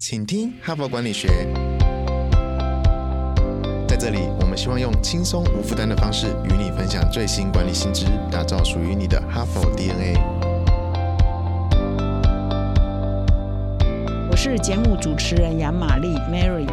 请听哈佛管理学。在这里，我们希望用轻松无负担的方式与你分享最新管理新知，打造属于你的哈佛 DNA。我是节目主持人杨玛丽 Mary。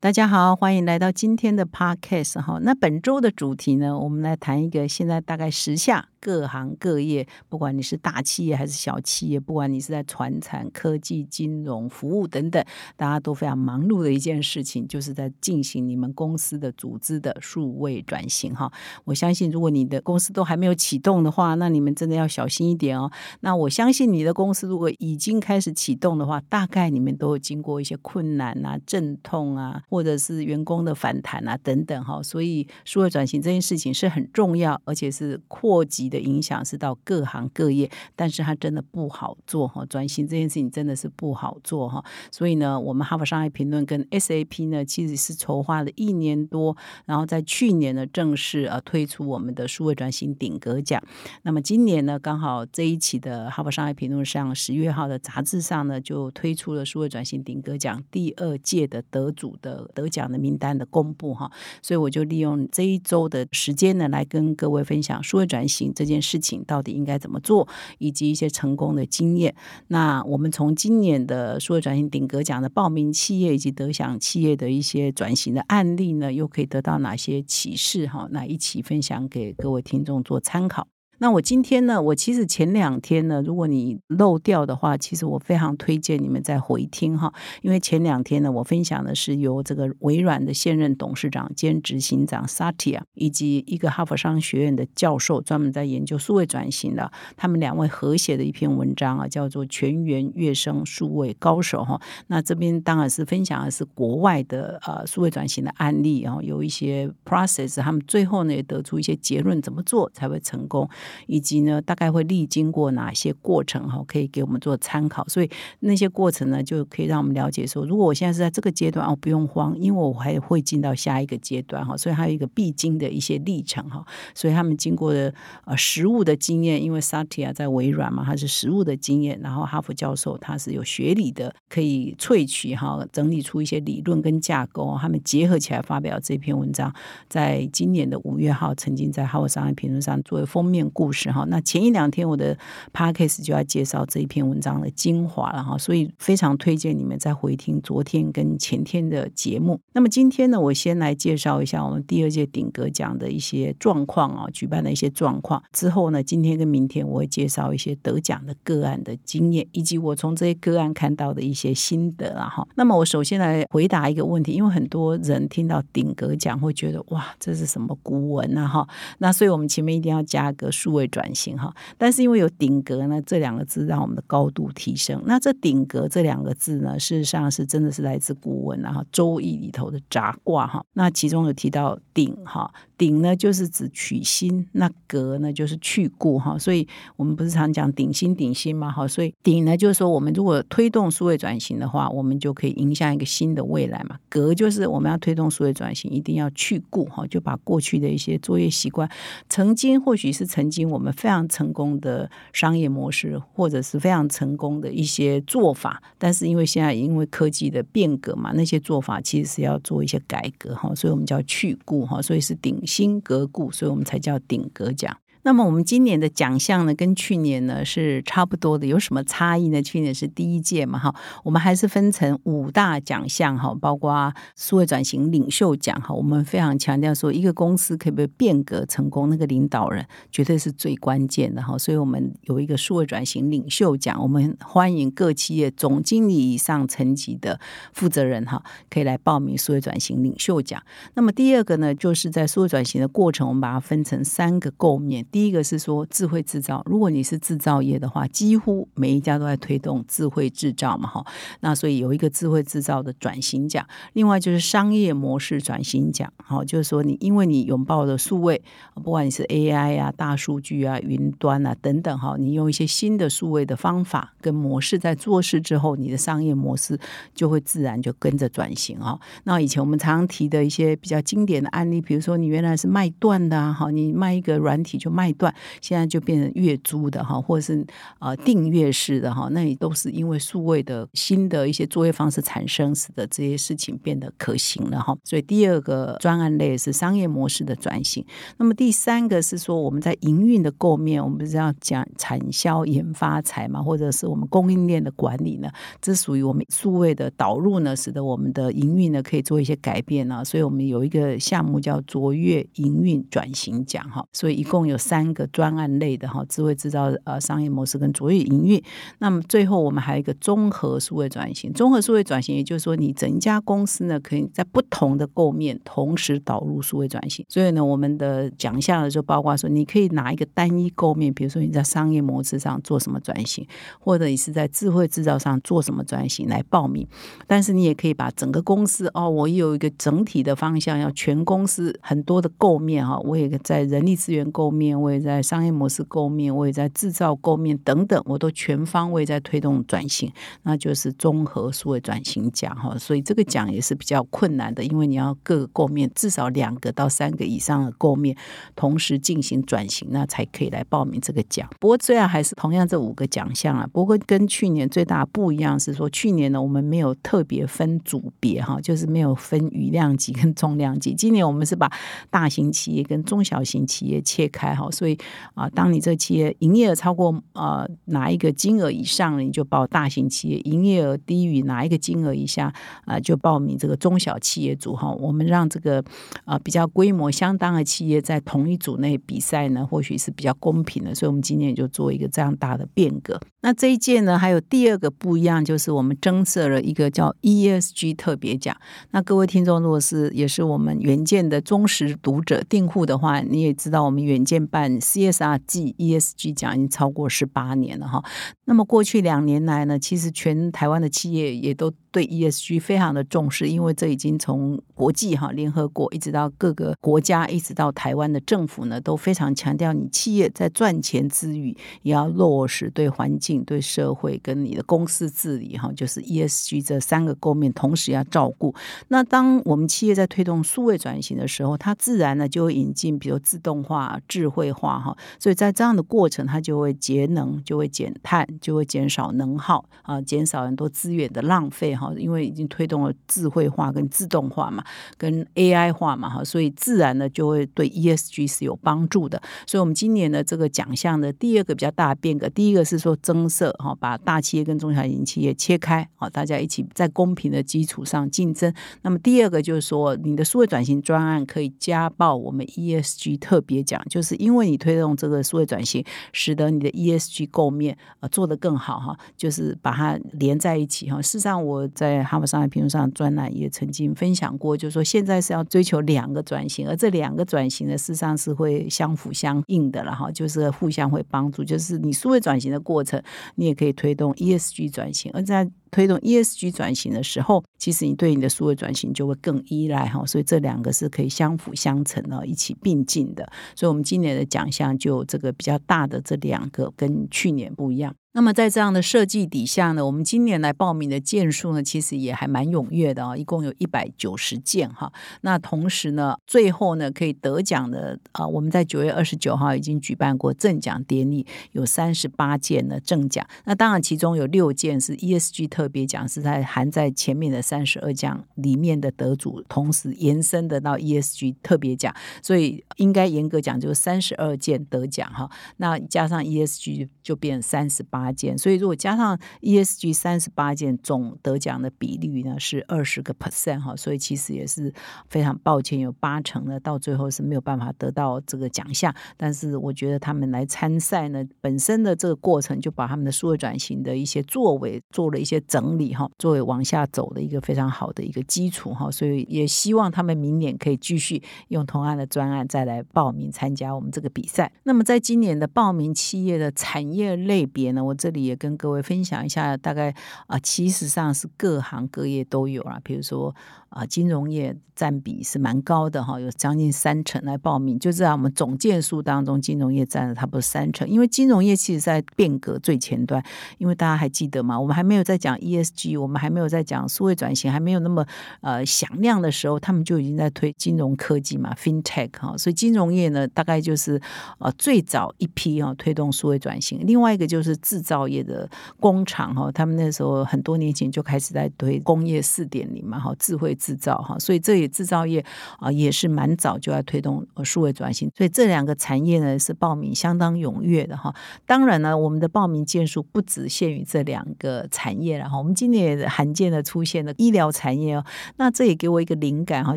大家好，欢迎来到今天的 Podcast 哈。那本周的主题呢，我们来谈一个现在大概时下。各行各业，不管你是大企业还是小企业，不管你是在传产、科技、金融、服务等等，大家都非常忙碌的一件事情，就是在进行你们公司的组织的数位转型。哈，我相信如果你的公司都还没有启动的话，那你们真的要小心一点哦。那我相信你的公司如果已经开始启动的话，大概你们都有经过一些困难啊、阵痛啊，或者是员工的反弹啊等等。哈，所以数位转型这件事情是很重要，而且是扩及。的影响是到各行各业，但是它真的不好做哈。转型这件事情真的是不好做哈。所以呢，我们哈佛商业评论跟 SAP 呢，其实是筹划了一年多，然后在去年呢正式呃推出我们的数位转型顶格奖。那么今年呢，刚好这一期的哈佛商业评论上十月号的杂志上呢，就推出了数位转型顶格奖第二届的得主的得奖的名单的公布哈。所以我就利用这一周的时间呢，来跟各位分享数位转型。这件事情到底应该怎么做，以及一些成功的经验。那我们从今年的数位转型顶格奖的报名企业以及得奖企业的一些转型的案例呢，又可以得到哪些启示？哈，那一起分享给各位听众做参考。那我今天呢？我其实前两天呢，如果你漏掉的话，其实我非常推荐你们再回听哈。因为前两天呢，我分享的是由这个微软的现任董事长兼执行长 Satya，以及一个哈佛商学院的教授，专门在研究数位转型的，他们两位合写的一篇文章啊，叫做《全员跃升数位高手》哈。那这边当然是分享的是国外的呃数位转型的案例，然后有一些 process，他们最后呢也得出一些结论，怎么做才会成功。以及呢，大概会历经过哪些过程哈，可以给我们做参考。所以那些过程呢，就可以让我们了解说，如果我现在是在这个阶段哦，不用慌，因为我还会进到下一个阶段哈。所以还有一个必经的一些历程哈。所以他们经过的呃实物的经验，因为 Satya 在微软嘛，他是实物的经验，然后哈佛教授他是有学理的，可以萃取哈，整理出一些理论跟架构，他们结合起来发表这篇文章，在今年的五月号，曾经在《哈佛商业评论》上作为封面。故事哈，那前一两天我的 podcast 就要介绍这一篇文章的精华了哈，所以非常推荐你们再回听昨天跟前天的节目。那么今天呢，我先来介绍一下我们第二届顶格奖的一些状况啊，举办的一些状况。之后呢，今天跟明天我会介绍一些得奖的个案的经验，以及我从这些个案看到的一些心得啊哈。那么我首先来回答一个问题，因为很多人听到顶格奖会觉得哇，这是什么古文啊哈？那所以我们前面一定要加个数。位转型哈，但是因为有顶格呢，这两个字让我们的高度提升。那这顶格这两个字呢，事实上是真的是来自古文啊，《周易》里头的杂卦哈。那其中有提到顶哈。顶呢就是指取新，那格呢就是去故哈，所以我们不是常讲顶新顶新嘛哈，所以顶呢就是说我们如果推动数位转型的话，我们就可以影响一个新的未来嘛。格就是我们要推动数位转型，一定要去故哈，就把过去的一些作业习惯，曾经或许是曾经我们非常成功的商业模式，或者是非常成功的一些做法，但是因为现在因为科技的变革嘛，那些做法其实是要做一些改革哈，所以我们叫去故哈，所以是顶。心格故，所以我们才叫顶格奖。那么我们今年的奖项呢，跟去年呢是差不多的，有什么差异呢？去年是第一届嘛，哈，我们还是分成五大奖项哈，包括数位转型领袖奖哈，我们非常强调说，一个公司可不可以变革成功，那个领导人绝对是最关键的哈，所以我们有一个数位转型领袖奖，我们欢迎各企业总经理以上层级的负责人哈，可以来报名数位转型领袖奖。那么第二个呢，就是在数位转型的过程，我们把它分成三个构面。第一个是说智慧制造，如果你是制造业的话，几乎每一家都在推动智慧制造嘛，哈。那所以有一个智慧制造的转型奖，另外就是商业模式转型奖，好，就是说你因为你拥抱的数位，不管你是 AI 啊、大数据啊、云端啊等等，哈，你用一些新的数位的方法跟模式在做事之后，你的商业模式就会自然就跟着转型啊。那以前我们常常提的一些比较经典的案例，比如说你原来是卖断的，哈，你卖一个软体就卖。卖断，现在就变成月租的哈，或者是呃订阅式的哈，那也都是因为数位的新的一些作业方式产生，使得这些事情变得可行了哈。所以第二个专案类是商业模式的转型。那么第三个是说我们在营运的构面，我们是要讲产销研发财嘛，或者是我们供应链的管理呢？这属于我们数位的导入呢，使得我们的营运呢可以做一些改变呢。所以我们有一个项目叫卓越营运转型奖哈。所以一共有三三个专案类的哈，智慧制造呃商业模式跟卓越营运。那么最后我们还有一个综合数位转型，综合数位转型，也就是说你整家公司呢，可以在不同的构面同时导入数位转型。所以呢，我们的奖项呢就包括说，你可以拿一个单一构面，比如说你在商业模式上做什么转型，或者你是在智慧制造上做什么转型来报名。但是你也可以把整个公司哦，我有一个整体的方向，要全公司很多的构面哈，我也在人力资源构面，我也在商业模式构面，我也在制造构面等等，我都全方位在推动转型，那就是综合数位转型奖哈。所以这个奖也是比较困难的，因为你要各个构面至少两个到三个以上的构面同时进行转型，那才可以来报名这个奖。不过虽然还是同样这五个奖项啊，不过跟去年最大不一样是说，去年呢我们没有特别分组别哈，就是没有分余量级跟重量级。今年我们是把大型企业跟中小型企业切开哈，所以啊，当你这企业营业额超过呃哪一个金额以上，你就报大型企业；营业额低于哪一个金额以下啊，就报名这个中小企业组哈。我们让这个啊比较规模相当的企业在同一组内比赛呢，或许是比较公平的。所以，我们今年就做一个这样大的变革。那这一届呢，还有第二个不一样，就是我们增设了一个叫 ESG 特别奖。那各位听众，如果是也是我们原件的忠实读者订户的话，你也知道我们原件办 CSR、G ESG 讲已经超过十八年了哈。那么过去两年来呢，其实全台湾的企业也都对 ESG 非常的重视，因为这已经从国际哈联合国一直到各个国家，一直到台湾的政府呢，都非常强调你企业在赚钱之余，也要落实对环境、对社会跟你的公司治理哈，就是 ESG 这三个构面同时要照顾。那当我们企业在推动数位转型的时候，它自然呢就会引进，比如自动化、智慧化哈，所以在这样的过程，它就会节能，就会减碳。就会减少能耗啊，减少很多资源的浪费哈，因为已经推动了智慧化跟自动化嘛，跟 AI 化嘛哈，所以自然呢就会对 ESG 是有帮助的。所以，我们今年的这个奖项的第二个比较大的变革，第一个是说增设哈，把大企业跟中小型企业切开啊，大家一起在公平的基础上竞争。那么第二个就是说，你的数位转型专案可以加报我们 ESG 特别奖，就是因为你推动这个数位转型，使得你的 ESG 构面呃做。得更好哈，就是把它连在一起哈。事实上，我在哈佛商业评论上专栏也曾经分享过，就是说现在是要追求两个转型，而这两个转型呢，事实上是会相辅相应的了哈，就是互相会帮助。就是你数位转型的过程，你也可以推动 ESG 转型，而在推动 ESG 转型的时候，其实你对你的数位转型就会更依赖哈。所以这两个是可以相辅相成的，一起并进的。所以我们今年的奖项就这个比较大的这两个，跟去年不一样。那么在这样的设计底下呢，我们今年来报名的件数呢，其实也还蛮踊跃的啊，一共有一百九十件哈。那同时呢，最后呢可以得奖的啊，我们在九月二十九号已经举办过正奖典礼，有三十八件的正奖。那当然其中有六件是 ESG 特特别奖，是在含在前面的三十二奖里面的得主，同时延伸得到 ESG 特别奖，所以应该严格讲就是三十二件得奖哈。那加上 ESG 就变三十八。件，所以如果加上 ESG 三十八件，总得奖的比率呢是二十个 percent 哈，所以其实也是非常抱歉，有八成呢到最后是没有办法得到这个奖项。但是我觉得他们来参赛呢，本身的这个过程就把他们的数位转型的一些作为做了一些整理哈，作为往下走的一个非常好的一个基础哈，所以也希望他们明年可以继续用同样的专案再来报名参加我们这个比赛。那么在今年的报名企业的产业类别呢，我这里也跟各位分享一下，大概啊，其实上是各行各业都有啊，比如说。啊，金融业占比是蛮高的哈，有将近三成来报名。就是在我们总件数当中，金融业占了差不多三成。因为金融业其实在变革最前端，因为大家还记得吗？我们还没有在讲 ESG，我们还没有在讲数位转型，还没有那么呃响亮的时候，他们就已经在推金融科技嘛，FinTech 哈。所以金融业呢，大概就是呃最早一批哈推动数位转型。另外一个就是制造业的工厂哈，他们那时候很多年前就开始在推工业四点零嘛，哈，智慧。制造哈，所以这也制造业啊也是蛮早就要推动数位转型，所以这两个产业呢是报名相当踊跃的哈。当然呢，我们的报名件数不只限于这两个产业了哈。我们今年也罕见的出现了医疗产业哦，那这也给我一个灵感哈，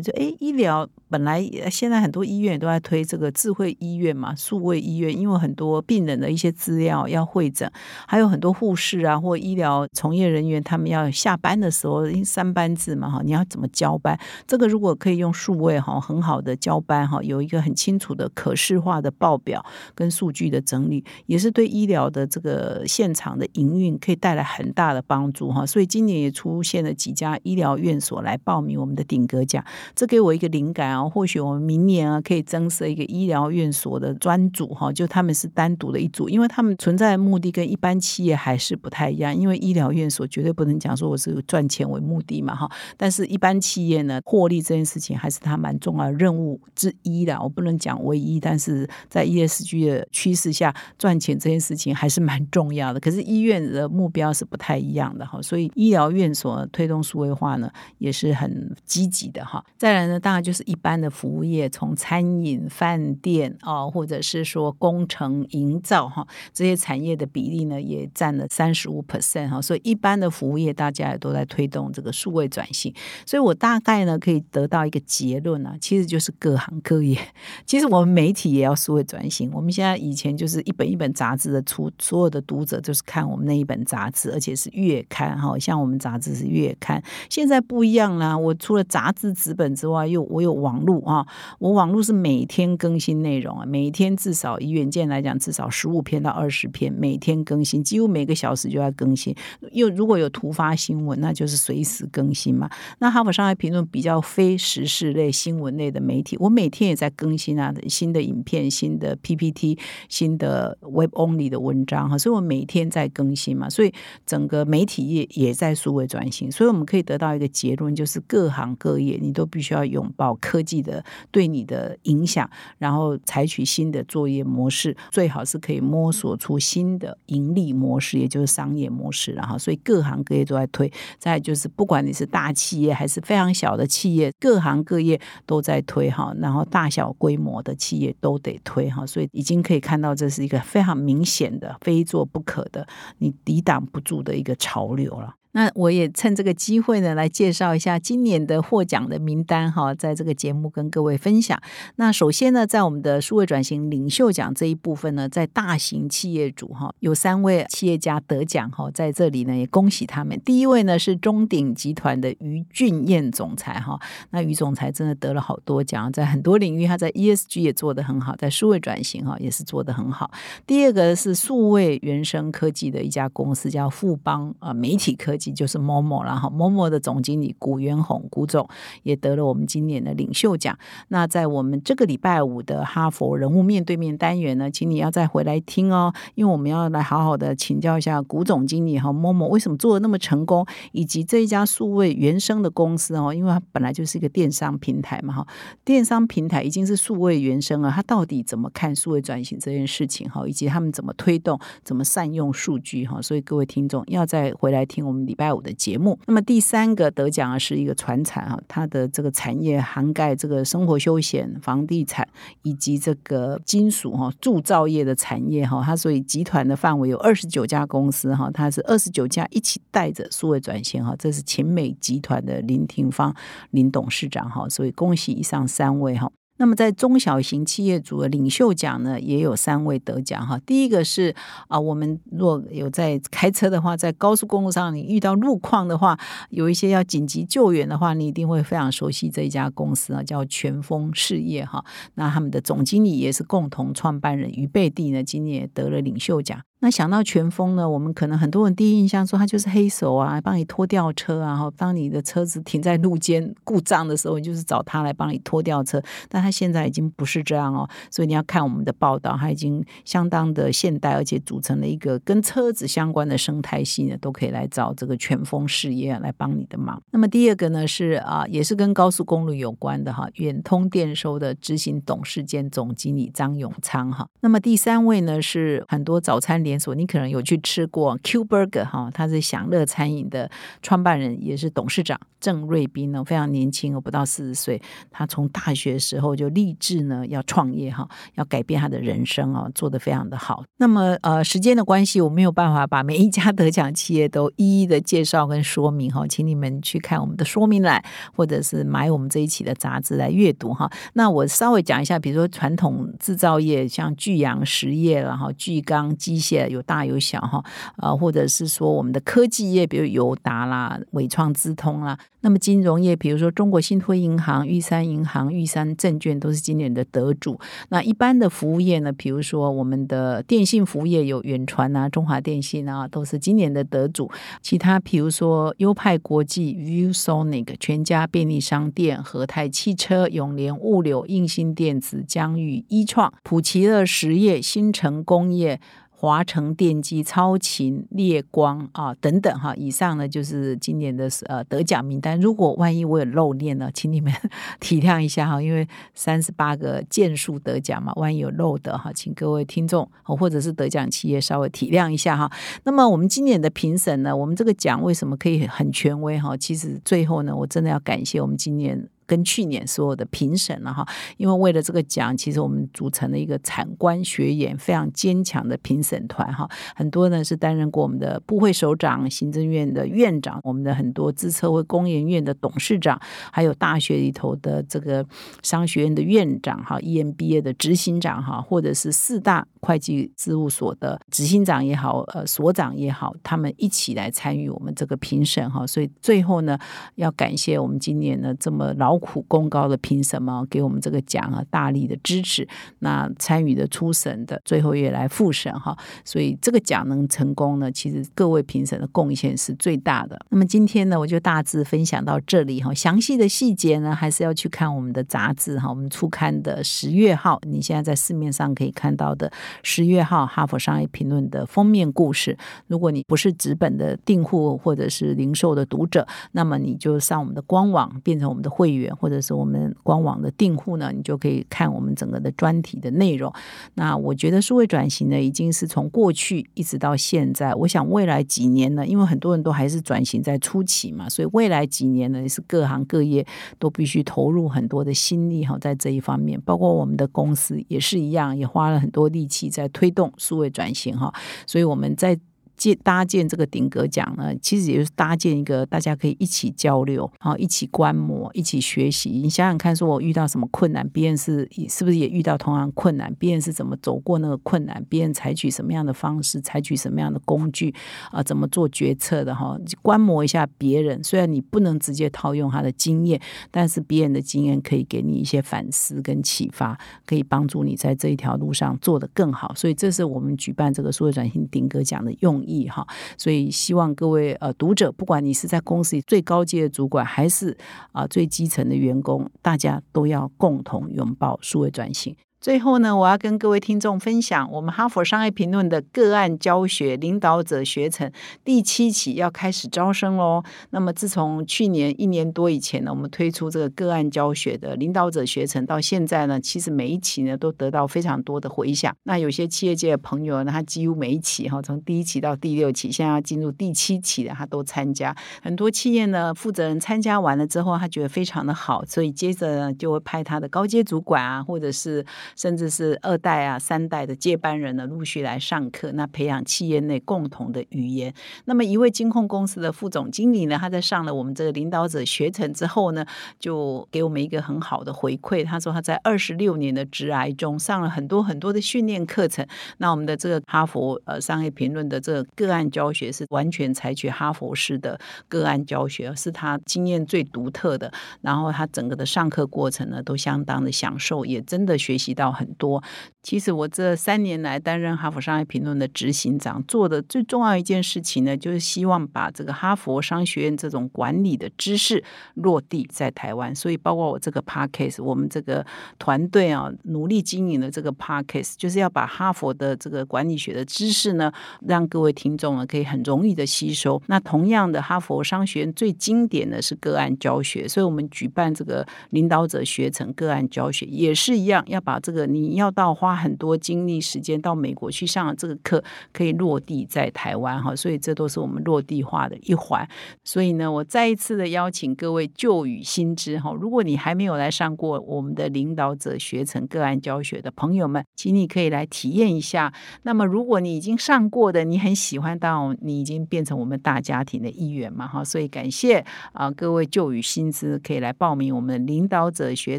就哎医疗本来现在很多医院都在推这个智慧医院嘛，数位医院，因为很多病人的一些资料要会诊，还有很多护士啊或医疗从业人员他们要下班的时候，因为三班制嘛哈，你要怎么？交班，这个如果可以用数位哈，很好的交班哈，有一个很清楚的可视化的报表跟数据的整理，也是对医疗的这个现场的营运可以带来很大的帮助助哈。所以今年也出现了几家医疗院所来报名我们的顶格奖，这给我一个灵感啊，或许我们明年啊可以增设一个医疗院所的专组哈，就他们是单独的一组，因为他们存在的目的跟一般企业还是不太一样，因为医疗院所绝对不能讲说我是赚钱为目的嘛哈，但是一般。企业呢，获利这件事情还是它蛮重要的任务之一的。我不能讲唯一，但是在 ESG 的趋势下，赚钱这件事情还是蛮重要的。可是医院的目标是不太一样的哈，所以医疗院所推动数位化呢，也是很积极的哈。再来呢，当然就是一般的服务业，从餐饮、饭店哦，或者是说工程营造哈，这些产业的比例呢，也占了三十五 percent 哈。所以一般的服务业，大家也都在推动这个数位转型。所以我。大概呢，可以得到一个结论啊，其实就是各行各业。其实我们媒体也要数位转型。我们现在以前就是一本一本杂志的出，所有的读者就是看我们那一本杂志，而且是月刊哈。像我们杂志是月刊，现在不一样啦。我除了杂志纸本之外，又我有网络啊。我网络是每天更新内容啊，每天至少以远见来讲，至少十五篇到二十篇，每天更新，几乎每个小时就要更新。又如果有突发新闻，那就是随时更新嘛。那哈佛上。评论比较非时事类、新闻类的媒体，我每天也在更新啊，新的影片、新的 PPT、新的 Web Only 的文章哈，所以我每天在更新嘛，所以整个媒体业也在数位转型，所以我们可以得到一个结论，就是各行各业你都必须要拥抱科技的对你的影响，然后采取新的作业模式，最好是可以摸索出新的盈利模式，也就是商业模式，然后所以各行各业都在推。再就是不管你是大企业还是非常小的企业，各行各业都在推哈，然后大小规模的企业都得推哈，所以已经可以看到这是一个非常明显的、非做不可的、你抵挡不住的一个潮流了。那我也趁这个机会呢，来介绍一下今年的获奖的名单哈，在这个节目跟各位分享。那首先呢，在我们的数位转型领袖奖这一部分呢，在大型企业主哈，有三位企业家得奖哈，在这里呢也恭喜他们。第一位呢是中鼎集团的于俊彦总裁哈，那于总裁真的得了好多奖，在很多领域他在 ESG 也做得很好，在数位转型哈也是做得很好。第二个是数位原生科技的一家公司叫富邦啊媒体科技。就是某某然后某某的总经理古元宏古总也得了我们今年的领袖奖。那在我们这个礼拜五的哈佛人物面对面单元呢，请你要再回来听哦，因为我们要来好好的请教一下古总经理哈某某为什么做的那么成功，以及这一家数位原生的公司哦，因为它本来就是一个电商平台嘛哈，电商平台已经是数位原生了，它到底怎么看数位转型这件事情哈，以及他们怎么推动，怎么善用数据哈，所以各位听众要再回来听我们。礼拜五的节目，那么第三个得奖的是一个船产哈，它的这个产业涵盖这个生活休闲、房地产以及这个金属哈铸造业的产业哈，它所以集团的范围有二十九家公司哈，它是二十九家一起带着数位转型哈，这是秦美集团的林廷芳林董事长哈，所以恭喜以上三位哈。那么在中小型企业组的领袖奖呢，也有三位得奖哈。第一个是啊，我们若有在开车的话，在高速公路上你遇到路况的话，有一些要紧急救援的话，你一定会非常熟悉这一家公司啊，叫全峰事业哈。那他们的总经理也是共同创办人于贝蒂呢，今年也得了领袖奖。那想到全峰呢，我们可能很多人第一印象说他就是黑手啊，帮你拖吊车啊，哈，当你的车子停在路肩故障的时候，你就是找他来帮你拖吊车。但他现在已经不是这样哦，所以你要看我们的报道，他已经相当的现代，而且组成了一个跟车子相关的生态系呢，都可以来找这个全峰事业来帮你的忙。那么第二个呢是啊，也是跟高速公路有关的哈，远通电收的执行董事兼总经理张永昌哈。那么第三位呢是很多早餐。连锁，你可能有去吃过 Q Burger 哈，他是享乐餐饮的创办人，也是董事长。郑瑞斌呢，非常年轻哦，不到四十岁。他从大学时候就立志呢要创业哈，要改变他的人生啊，做得非常的好。那么呃，时间的关系，我没有办法把每一家得奖企业都一一的介绍跟说明哈，请你们去看我们的说明栏，或者是买我们这一期的杂志来阅读哈。那我稍微讲一下，比如说传统制造业，像巨阳实业然后巨钢机械。有大有小哈，呃，或者是说我们的科技业，比如友达啦、伟创资通啦。那么金融业，比如说中国信托银行、玉山银行、玉山证券都是今年的得主。那一般的服务业呢，比如说我们的电信服务业有远传啊、中华电信啊，都是今年的得主。其他比如说优派国际、ViewSonic、全家便利商店、和泰汽车、永联物流、应兴电子、江宇一创、普奇乐实业、新城工业。华城电机、超勤、烈光啊等等哈，以上呢就是今年的呃得奖名单。如果万一我有漏念呢，请你们 体谅一下哈，因为三十八个件数得奖嘛，万一有漏的哈，请各位听众或者是得奖企业稍微体谅一下哈。那么我们今年的评审呢，我们这个奖为什么可以很权威哈？其实最后呢，我真的要感谢我们今年。跟去年所有的评审了哈，因为为了这个奖，其实我们组成了一个产官学研非常坚强的评审团哈。很多呢是担任过我们的部会首长、行政院的院长，我们的很多资策会工研院的董事长，还有大学里头的这个商学院的院长哈，EMBA 的执行长哈，或者是四大会计事务所的执行长也好，呃，所长也好，他们一起来参与我们这个评审哈。所以最后呢，要感谢我们今年呢这么劳。苦功高的评审们给我们这个奖啊，大力的支持。那参与的初审的最后也来复审哈，所以这个奖能成功呢，其实各位评审的贡献是最大的。那么今天呢，我就大致分享到这里哈，详细的细节呢，还是要去看我们的杂志哈，我们初刊的十月号，你现在在市面上可以看到的十月号《哈佛商业评论》的封面故事。如果你不是纸本的订户或者是零售的读者，那么你就上我们的官网，变成我们的会员。或者是我们官网的订户呢，你就可以看我们整个的专题的内容。那我觉得数位转型呢，已经是从过去一直到现在。我想未来几年呢，因为很多人都还是转型在初期嘛，所以未来几年呢，是各行各业都必须投入很多的心力哈，在这一方面，包括我们的公司也是一样，也花了很多力气在推动数位转型哈。所以我们在。建搭建这个顶格奖呢，其实也就是搭建一个大家可以一起交流，然后一起观摩、一起学习。你想想看，说我遇到什么困难，别人是是不是也遇到同样困难？别人是怎么走过那个困难？别人采取什么样的方式？采取什么样的工具？啊，怎么做决策的？哈，观摩一下别人。虽然你不能直接套用他的经验，但是别人的经验可以给你一些反思跟启发，可以帮助你在这一条路上做得更好。所以，这是我们举办这个数字转型顶格奖的用。哈，所以希望各位呃读者，不管你是在公司里最高阶的主管，还是啊最基层的员工，大家都要共同拥抱数位转型。最后呢，我要跟各位听众分享，我们哈佛商业评论的个案教学领导者学程第七期要开始招生喽。那么自从去年一年多以前呢，我们推出这个个案教学的领导者学程，到现在呢，其实每一期呢都得到非常多的回响。那有些企业界的朋友呢，他几乎每一期哈，从第一期到第六期，现在要进入第七期的，他都参加。很多企业呢，负责人参加完了之后，他觉得非常的好，所以接着呢就会派他的高阶主管啊，或者是甚至是二代啊、三代的接班人呢，陆续来上课，那培养企业内共同的语言。那么一位金控公司的副总经理呢，他在上了我们这个领导者学程之后呢，就给我们一个很好的回馈。他说他在二十六年的职涯中上了很多很多的训练课程。那我们的这个哈佛呃商业评论的这个个案教学是完全采取哈佛式的个案教学，是他经验最独特的。然后他整个的上课过程呢，都相当的享受，也真的学习。到很多。其实我这三年来担任哈佛商业评论的执行长，做的最重要一件事情呢，就是希望把这个哈佛商学院这种管理的知识落地在台湾。所以，包括我这个 podcast，我们这个团队啊，努力经营的这个 podcast，就是要把哈佛的这个管理学的知识呢，让各位听众呢可以很容易的吸收。那同样的，哈佛商学院最经典的是个案教学，所以我们举办这个领导者学成个案教学，也是一样，要把这个你要到花。很多精力时间到美国去上这个课，可以落地在台湾哈，所以这都是我们落地化的一环。所以呢，我再一次的邀请各位旧与新知哈，如果你还没有来上过我们的领导者学成个案教学的朋友们，请你可以来体验一下。那么，如果你已经上过的，你很喜欢，到你已经变成我们大家庭的一员嘛哈，所以感谢啊各位旧与新知可以来报名我们的领导者学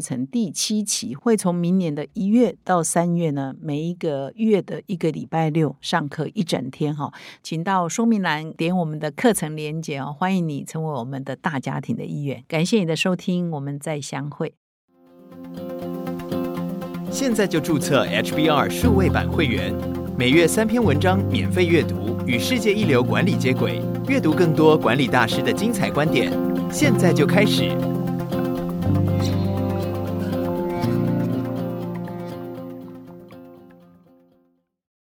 成第七期，会从明年的一月到三月。呢，每一个月的一个礼拜六上课一整天哈，请到说明栏点我们的课程连接哦，欢迎你成为我们的大家庭的一员。感谢你的收听，我们再相会。现在就注册 HBR 数位版会员，每月三篇文章免费阅读，与世界一流管理接轨，阅读更多管理大师的精彩观点。现在就开始。